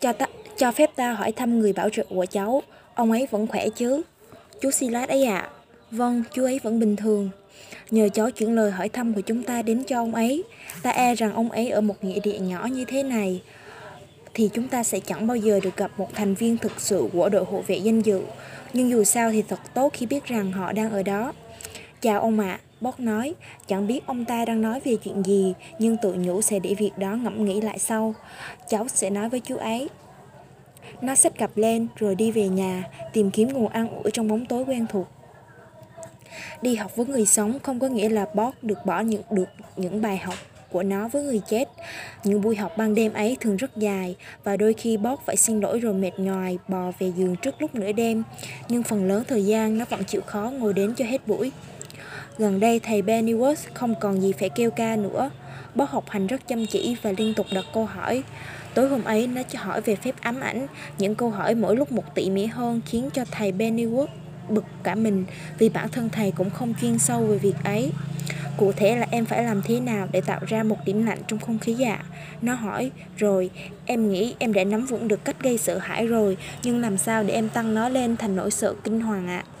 cho, ta, cho phép ta hỏi thăm người bảo trợ của cháu. Ông ấy vẫn khỏe chứ? Chú Silas ấy ạ. À? Vâng, chú ấy vẫn bình thường. Nhờ cháu chuyển lời hỏi thăm của chúng ta đến cho ông ấy. Ta e rằng ông ấy ở một nghĩa địa nhỏ như thế này thì chúng ta sẽ chẳng bao giờ được gặp một thành viên thực sự của đội hộ vệ danh dự. Nhưng dù sao thì thật tốt khi biết rằng họ đang ở đó. Chào ông ạ, à, Bót nói, chẳng biết ông ta đang nói về chuyện gì, nhưng tự nhủ sẽ để việc đó ngẫm nghĩ lại sau. Cháu sẽ nói với chú ấy. Nó xách cặp lên rồi đi về nhà, tìm kiếm nguồn ăn ủi trong bóng tối quen thuộc. Đi học với người sống không có nghĩa là Bót được bỏ những được những bài học của nó với người chết. Những buổi học ban đêm ấy thường rất dài và đôi khi Bót phải xin lỗi rồi mệt nhoài bò về giường trước lúc nửa đêm. Nhưng phần lớn thời gian nó vẫn chịu khó ngồi đến cho hết buổi. Gần đây thầy Pennyworth không còn gì phải kêu ca nữa. Bó học hành rất chăm chỉ và liên tục đặt câu hỏi. Tối hôm ấy nó cho hỏi về phép ám ảnh, những câu hỏi mỗi lúc một tỉ mỉ hơn khiến cho thầy Pennyworth bực cả mình vì bản thân thầy cũng không chuyên sâu về việc ấy. Cụ thể là em phải làm thế nào để tạo ra một điểm lạnh trong không khí dạ? Nó hỏi, rồi, em nghĩ em đã nắm vững được cách gây sợ hãi rồi, nhưng làm sao để em tăng nó lên thành nỗi sợ kinh hoàng ạ? À?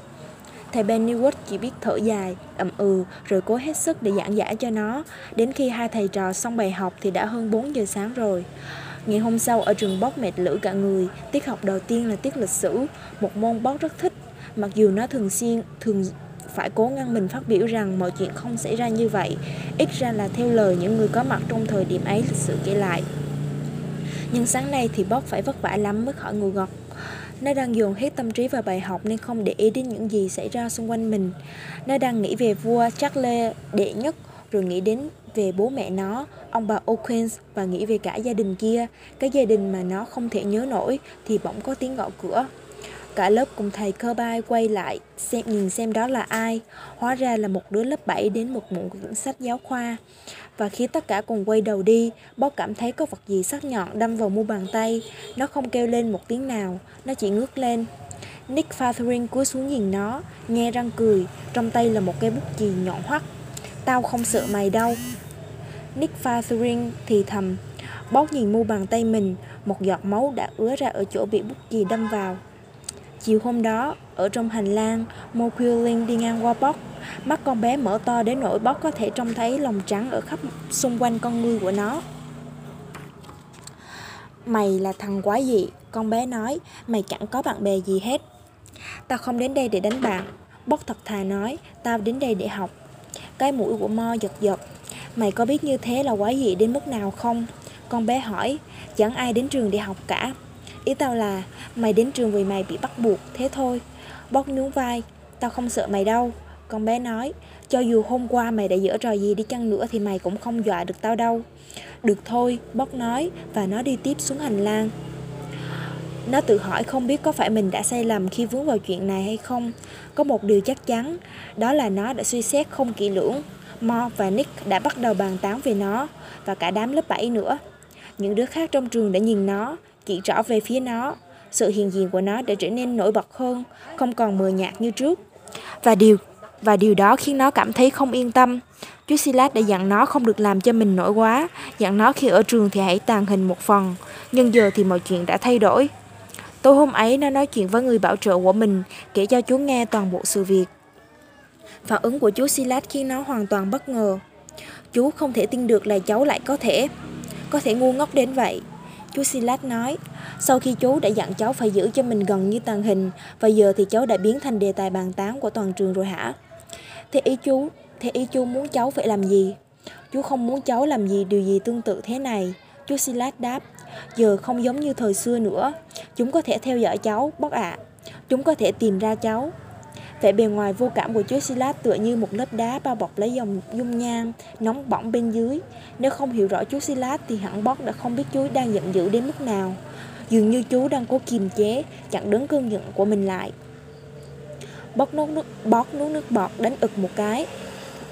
Thầy Pennyworth chỉ biết thở dài, ậm ừ, rồi cố hết sức để giảng giải cho nó. Đến khi hai thầy trò xong bài học thì đã hơn 4 giờ sáng rồi. Ngày hôm sau ở trường bóc mệt lử cả người, tiết học đầu tiên là tiết lịch sử, một môn bóc rất thích. Mặc dù nó thường xuyên thường phải cố ngăn mình phát biểu rằng mọi chuyện không xảy ra như vậy, ít ra là theo lời những người có mặt trong thời điểm ấy lịch sử kể lại. Nhưng sáng nay thì Bob phải vất vả lắm mới khỏi ngủ gật. Nó đang dồn hết tâm trí vào bài học nên không để ý đến những gì xảy ra xung quanh mình. Nó đang nghĩ về vua Charles đệ nhất, rồi nghĩ đến về bố mẹ nó, ông bà O'Quinn và nghĩ về cả gia đình kia. Cái gia đình mà nó không thể nhớ nổi thì bỗng có tiếng gõ cửa. Cả lớp cùng thầy cơ bai quay lại xem nhìn xem đó là ai. Hóa ra là một đứa lớp 7 đến một mụn quyển sách giáo khoa. Và khi tất cả cùng quay đầu đi, Bó cảm thấy có vật gì sắc nhọn đâm vào mu bàn tay. Nó không kêu lên một tiếng nào, nó chỉ ngước lên. Nick Fathering cúi xuống nhìn nó, nghe răng cười, trong tay là một cây bút chì nhọn hoắt. Tao không sợ mày đâu. Nick Fathering thì thầm. bót nhìn mu bàn tay mình, một giọt máu đã ứa ra ở chỗ bị bút chì đâm vào. Chiều hôm đó, ở trong hành lang, Mo Quilling đi ngang qua Bóc, Mắt con bé mở to đến nỗi Bóc có thể trông thấy lòng trắng ở khắp xung quanh con ngươi của nó. Mày là thằng quái gì? Con bé nói, mày chẳng có bạn bè gì hết. Tao không đến đây để đánh bạn. Bóc thật thà nói, tao đến đây để học. Cái mũi của Mo giật giật. Mày có biết như thế là quái gì đến mức nào không? Con bé hỏi, chẳng ai đến trường để học cả. Ý tao là Mày đến trường vì mày bị bắt buộc Thế thôi Bóc nhún vai Tao không sợ mày đâu Con bé nói Cho dù hôm qua mày đã dở trò gì đi chăng nữa Thì mày cũng không dọa được tao đâu Được thôi Bóc nói Và nó đi tiếp xuống hành lang nó tự hỏi không biết có phải mình đã sai lầm khi vướng vào chuyện này hay không. Có một điều chắc chắn, đó là nó đã suy xét không kỹ lưỡng. Mo và Nick đã bắt đầu bàn tán về nó, và cả đám lớp 7 nữa. Những đứa khác trong trường đã nhìn nó, chỉ rõ về phía nó. Sự hiện diện của nó đã trở nên nổi bật hơn, không còn mờ nhạt như trước. Và điều và điều đó khiến nó cảm thấy không yên tâm. Chú Silas đã dặn nó không được làm cho mình nổi quá, dặn nó khi ở trường thì hãy tàn hình một phần, nhưng giờ thì mọi chuyện đã thay đổi. Tối hôm ấy nó nói chuyện với người bảo trợ của mình, kể cho chú nghe toàn bộ sự việc. Phản ứng của chú Silas khiến nó hoàn toàn bất ngờ. Chú không thể tin được là cháu lại có thể, có thể ngu ngốc đến vậy. Chú Silas nói, sau khi chú đã dặn cháu phải giữ cho mình gần như tàn hình, và giờ thì cháu đã biến thành đề tài bàn tán của toàn trường rồi hả? Thế ý chú, thế ý chú muốn cháu phải làm gì? Chú không muốn cháu làm gì điều gì tương tự thế này. Chú Silas đáp, giờ không giống như thời xưa nữa. Chúng có thể theo dõi cháu, bác ạ. À. Chúng có thể tìm ra cháu. Vẻ bề ngoài vô cảm của chú Silas tựa như một lớp đá bao bọc lấy dòng dung nham, nóng bỏng bên dưới. Nếu không hiểu rõ chú Silas thì hẳn Bóc đã không biết chú đang giận dữ đến mức nào. Dường như chú đang cố kiềm chế, chặn đứng cơn giận của mình lại. Bóc nuốt nước, bót nuốt nước bọt đánh ực một cái.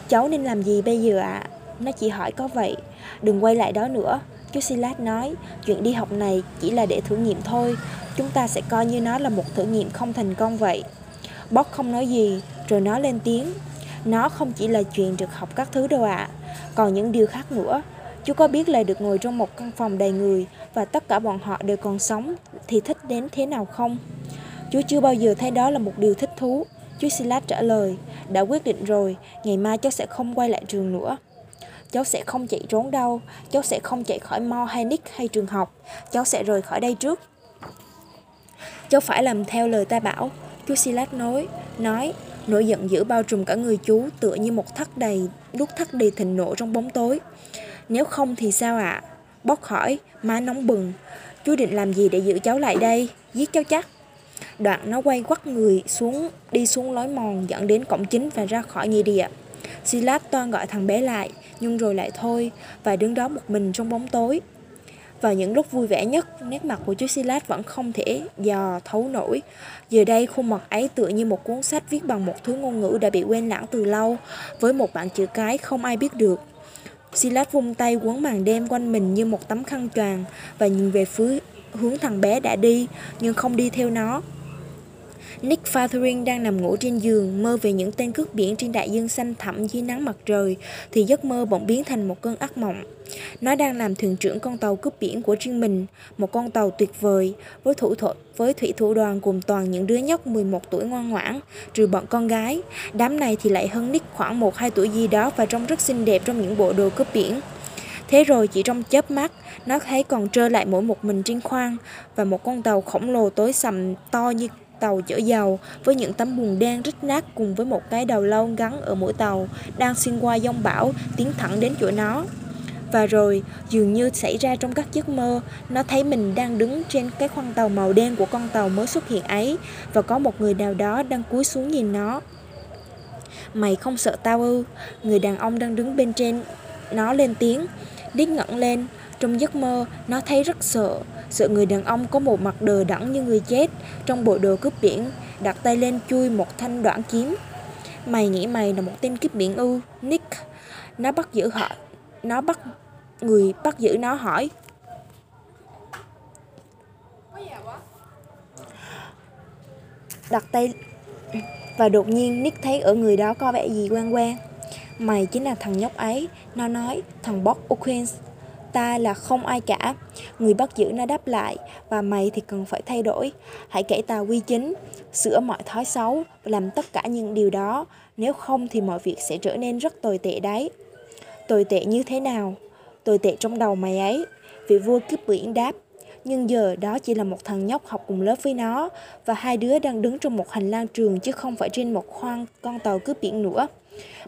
Cháu nên làm gì bây giờ ạ? À? Nó chỉ hỏi có vậy. Đừng quay lại đó nữa. Chú Silas nói, chuyện đi học này chỉ là để thử nghiệm thôi. Chúng ta sẽ coi như nó là một thử nghiệm không thành công vậy. Bob không nói gì, rồi nó lên tiếng. Nó không chỉ là chuyện được học các thứ đâu ạ, à. còn những điều khác nữa. Chú có biết là được ngồi trong một căn phòng đầy người và tất cả bọn họ đều còn sống thì thích đến thế nào không? Chú chưa bao giờ thấy đó là một điều thích thú. Chú Silas trả lời, đã quyết định rồi, ngày mai cháu sẽ không quay lại trường nữa. Cháu sẽ không chạy trốn đâu, cháu sẽ không chạy khỏi Mo hay Nick hay trường học, cháu sẽ rời khỏi đây trước. Cháu phải làm theo lời ta bảo, chú Silas nói, nói, nỗi giận dữ bao trùm cả người chú tựa như một thắt đầy, đút thắt đầy thịnh nộ trong bóng tối. Nếu không thì sao ạ? À? Bóc hỏi, má nóng bừng. Chú định làm gì để giữ cháu lại đây? Giết cháu chắc. Đoạn nó quay quắt người xuống, đi xuống lối mòn dẫn đến cổng chính và ra khỏi nghĩa địa. Silas toan gọi thằng bé lại, nhưng rồi lại thôi, và đứng đó một mình trong bóng tối. Vào những lúc vui vẻ nhất, nét mặt của chú Silas vẫn không thể dò thấu nổi. Giờ đây khuôn mặt ấy tựa như một cuốn sách viết bằng một thứ ngôn ngữ đã bị quên lãng từ lâu, với một bảng chữ cái không ai biết được. Silas vung tay quấn màn đêm quanh mình như một tấm khăn choàng và nhìn về phía hướng thằng bé đã đi, nhưng không đi theo nó. Nick Fathering đang nằm ngủ trên giường, mơ về những tên cướp biển trên đại dương xanh thẳm dưới nắng mặt trời, thì giấc mơ bỗng biến thành một cơn ác mộng. Nó đang làm thuyền trưởng con tàu cướp biển của riêng mình, một con tàu tuyệt vời, với thủ thuật với thủy thủ đoàn gồm toàn những đứa nhóc 11 tuổi ngoan ngoãn, trừ bọn con gái. Đám này thì lại hơn Nick khoảng 1-2 tuổi gì đó và trông rất xinh đẹp trong những bộ đồ cướp biển. Thế rồi chỉ trong chớp mắt, nó thấy còn trơ lại mỗi một mình trên khoang và một con tàu khổng lồ tối sầm to như tàu chở dầu với những tấm bùn đen rít nát cùng với một cái đầu lâu gắn ở mũi tàu đang xuyên qua dông bão tiến thẳng đến chỗ nó. Và rồi, dường như xảy ra trong các giấc mơ, nó thấy mình đang đứng trên cái khoang tàu màu đen của con tàu mới xuất hiện ấy và có một người nào đó đang cúi xuống nhìn nó. Mày không sợ tao ư? Người đàn ông đang đứng bên trên nó lên tiếng. Đít ngẩng lên, trong giấc mơ, nó thấy rất sợ, sợ người đàn ông có một mặt đờ đẫn như người chết, trong bộ đồ cướp biển, đặt tay lên chui một thanh đoạn kiếm. Mày nghĩ mày là một tên cướp biển ư, Nick. Nó bắt giữ họ, nó bắt người bắt giữ nó hỏi. Đặt tay và đột nhiên Nick thấy ở người đó có vẻ gì quen quen. Mày chính là thằng nhóc ấy, nó nói, thằng Bob O'Quinn ta là không ai cả. Người bắt giữ nó đáp lại, và mày thì cần phải thay đổi. Hãy cải tà quy chính, sửa mọi thói xấu và làm tất cả những điều đó. Nếu không thì mọi việc sẽ trở nên rất tồi tệ đấy. Tồi tệ như thế nào? Tồi tệ trong đầu mày ấy. Vị vua cướp biển đáp. Nhưng giờ đó chỉ là một thằng nhóc học cùng lớp với nó và hai đứa đang đứng trong một hành lang trường chứ không phải trên một khoang con tàu cướp biển nữa.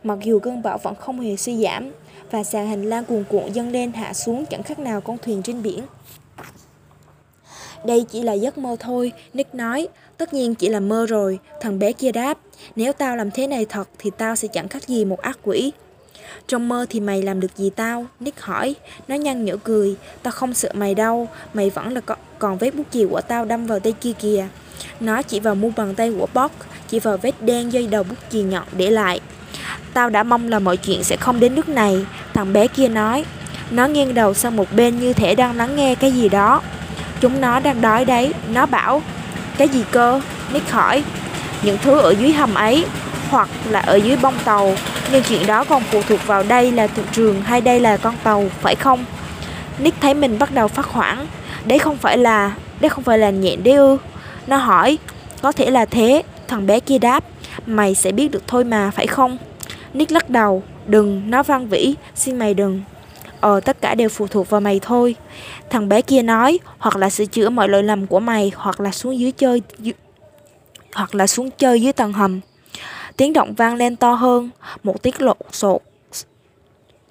Mặc dù cơn bão vẫn không hề suy giảm, và sàn hành lang cuồn cuộn dâng lên hạ xuống chẳng khác nào con thuyền trên biển. Đây chỉ là giấc mơ thôi, Nick nói. Tất nhiên chỉ là mơ rồi, thằng bé kia đáp. Nếu tao làm thế này thật thì tao sẽ chẳng khác gì một ác quỷ. Trong mơ thì mày làm được gì tao? Nick hỏi. Nó nhăn nhở cười. Tao không sợ mày đâu, mày vẫn là còn vết bút chì của tao đâm vào tay kia kìa. Nó chỉ vào mu bàn tay của Bob, chỉ vào vết đen dây đầu bút chì nhọn để lại. Tao đã mong là mọi chuyện sẽ không đến nước này Thằng bé kia nói. Nó nghiêng đầu sang một bên như thể đang lắng nghe cái gì đó. Chúng nó đang đói đấy. Nó bảo, Cái gì cơ? Nick hỏi. Những thứ ở dưới hầm ấy, Hoặc là ở dưới bông tàu. Nhưng chuyện đó còn phụ thuộc vào đây là thị trường hay đây là con tàu, phải không? Nick thấy mình bắt đầu phát hoảng. Đấy không phải là, Đấy không phải là nhện đấy ư? Nó hỏi. Có thể là thế. Thằng bé kia đáp. Mày sẽ biết được thôi mà, phải không? Nick lắc đầu, đừng, nó văn vĩ, xin mày đừng. Ờ, tất cả đều phụ thuộc vào mày thôi. Thằng bé kia nói, hoặc là sửa chữa mọi lỗi lầm của mày, hoặc là xuống dưới chơi, dưới, hoặc là xuống chơi dưới tầng hầm. Tiếng động vang lên to hơn, một tiếng lột sột,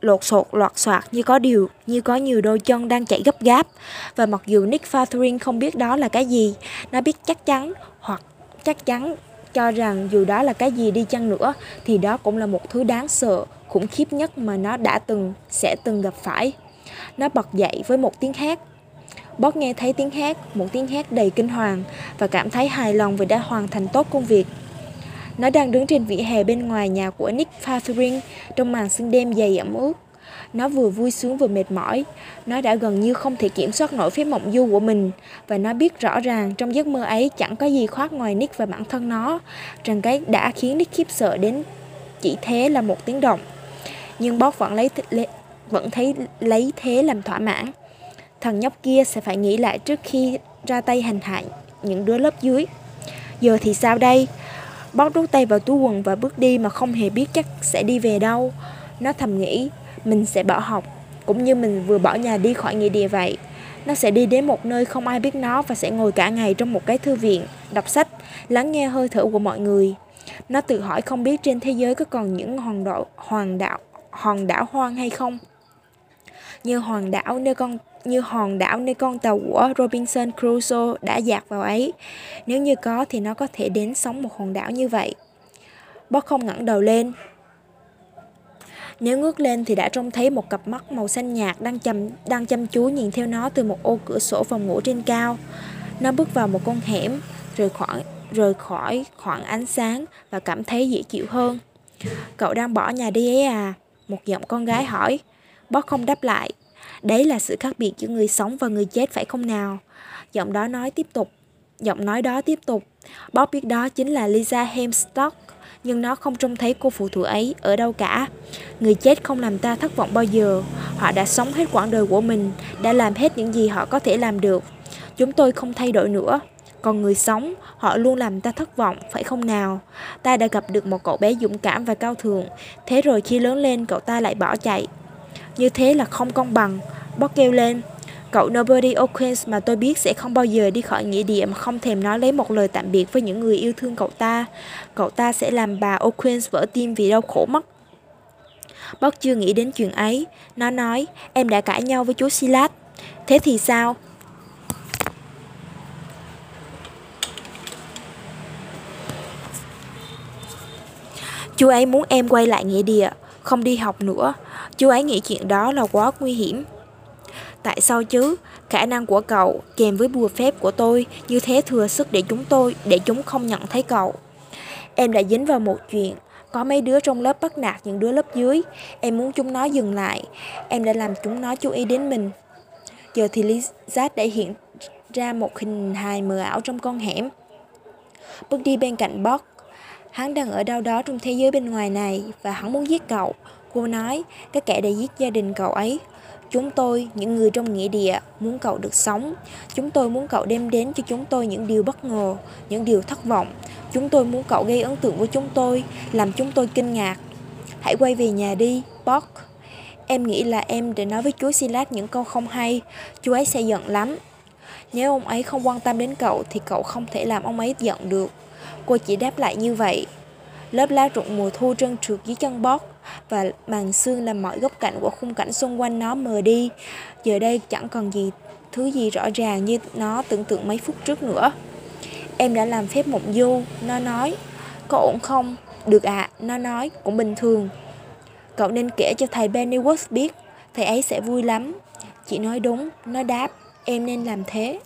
lột sột loạt soạt như có điều như có nhiều đôi chân đang chạy gấp gáp và mặc dù Nick Fathering không biết đó là cái gì nó biết chắc chắn hoặc chắc chắn cho rằng dù đó là cái gì đi chăng nữa thì đó cũng là một thứ đáng sợ, khủng khiếp nhất mà nó đã từng, sẽ từng gặp phải. Nó bật dậy với một tiếng hát. Bob nghe thấy tiếng hát, một tiếng hát đầy kinh hoàng và cảm thấy hài lòng vì đã hoàn thành tốt công việc. Nó đang đứng trên vỉa hè bên ngoài nhà của Nick Fathering trong màn sương đêm dày ẩm ướt. Nó vừa vui sướng vừa mệt mỏi. Nó đã gần như không thể kiểm soát nổi phép mộng du của mình. Và nó biết rõ ràng trong giấc mơ ấy chẳng có gì khoác ngoài Nick và bản thân nó. Rằng cái đã khiến Nick khiếp sợ đến chỉ thế là một tiếng động. Nhưng Bob vẫn lấy vẫn thấy lấy thế làm thỏa mãn. Thằng nhóc kia sẽ phải nghĩ lại trước khi ra tay hành hại những đứa lớp dưới. Giờ thì sao đây? Bót đút tay vào túi quần và bước đi mà không hề biết chắc sẽ đi về đâu. Nó thầm nghĩ, mình sẽ bỏ học, cũng như mình vừa bỏ nhà đi khỏi nghĩa địa vậy. Nó sẽ đi đến một nơi không ai biết nó và sẽ ngồi cả ngày trong một cái thư viện, đọc sách, lắng nghe hơi thở của mọi người. Nó tự hỏi không biết trên thế giới có còn những hòn đảo, hoàng đảo, hòn đảo hoang hay không. Như hòn đảo nơi con như hòn đảo nơi con tàu của Robinson Crusoe đã dạt vào ấy. Nếu như có thì nó có thể đến sống một hòn đảo như vậy. Bob không ngẩng đầu lên. Nếu ngước lên thì đã trông thấy một cặp mắt màu xanh nhạt đang chăm, đang chăm chú nhìn theo nó từ một ô cửa sổ phòng ngủ trên cao. Nó bước vào một con hẻm, rời khỏi, rời khỏi khoảng ánh sáng và cảm thấy dễ chịu hơn. Cậu đang bỏ nhà đi ấy à? Một giọng con gái hỏi. Bob không đáp lại, Đấy là sự khác biệt giữa người sống và người chết phải không nào? Giọng đó nói tiếp tục. Giọng nói đó tiếp tục. Bob biết đó chính là Lisa Hemstock, nhưng nó không trông thấy cô phụ thủ ấy ở đâu cả. Người chết không làm ta thất vọng bao giờ. Họ đã sống hết quãng đời của mình, đã làm hết những gì họ có thể làm được. Chúng tôi không thay đổi nữa. Còn người sống, họ luôn làm ta thất vọng, phải không nào? Ta đã gặp được một cậu bé dũng cảm và cao thượng, thế rồi khi lớn lên cậu ta lại bỏ chạy. Như thế là không công bằng. bóc kêu lên. Cậu Nobody O'Quinn mà tôi biết sẽ không bao giờ đi khỏi nghĩa địa mà không thèm nói lấy một lời tạm biệt với những người yêu thương cậu ta. Cậu ta sẽ làm bà O'Quinn vỡ tim vì đau khổ mất. Bob chưa nghĩ đến chuyện ấy. Nó nói, em đã cãi nhau với chú Silas. Thế thì sao? Chú ấy muốn em quay lại nghĩa địa, không đi học nữa. Chú ấy nghĩ chuyện đó là quá nguy hiểm. Tại sao chứ? Khả năng của cậu kèm với bùa phép của tôi như thế thừa sức để chúng tôi, để chúng không nhận thấy cậu. Em đã dính vào một chuyện, có mấy đứa trong lớp bắt nạt những đứa lớp dưới. Em muốn chúng nó dừng lại. Em đã làm chúng nó chú ý đến mình. Giờ thì Lizard đã hiện ra một hình hài mờ ảo trong con hẻm. Bước đi bên cạnh Bob. Hắn đang ở đâu đó trong thế giới bên ngoài này và hắn muốn giết cậu. Cô nói, các kẻ đã giết gia đình cậu ấy. Chúng tôi, những người trong nghĩa địa, muốn cậu được sống. Chúng tôi muốn cậu đem đến cho chúng tôi những điều bất ngờ, những điều thất vọng. Chúng tôi muốn cậu gây ấn tượng với chúng tôi, làm chúng tôi kinh ngạc. Hãy quay về nhà đi, Bob. Em nghĩ là em để nói với chú Silas những câu không hay, chú ấy sẽ giận lắm. Nếu ông ấy không quan tâm đến cậu thì cậu không thể làm ông ấy giận được. Cô chỉ đáp lại như vậy. Lớp lá rụng mùa thu trơn trượt dưới chân bót và màn sương làm mọi góc cạnh của khung cảnh xung quanh nó mờ đi. Giờ đây chẳng còn gì thứ gì rõ ràng như nó tưởng tượng mấy phút trước nữa. Em đã làm phép mộng du, nó nói. Có ổn không? Được ạ, à, nó nói, cũng bình thường. Cậu nên kể cho thầy Pennyworth biết, thầy ấy sẽ vui lắm. Chị nói đúng, nó đáp, em nên làm thế.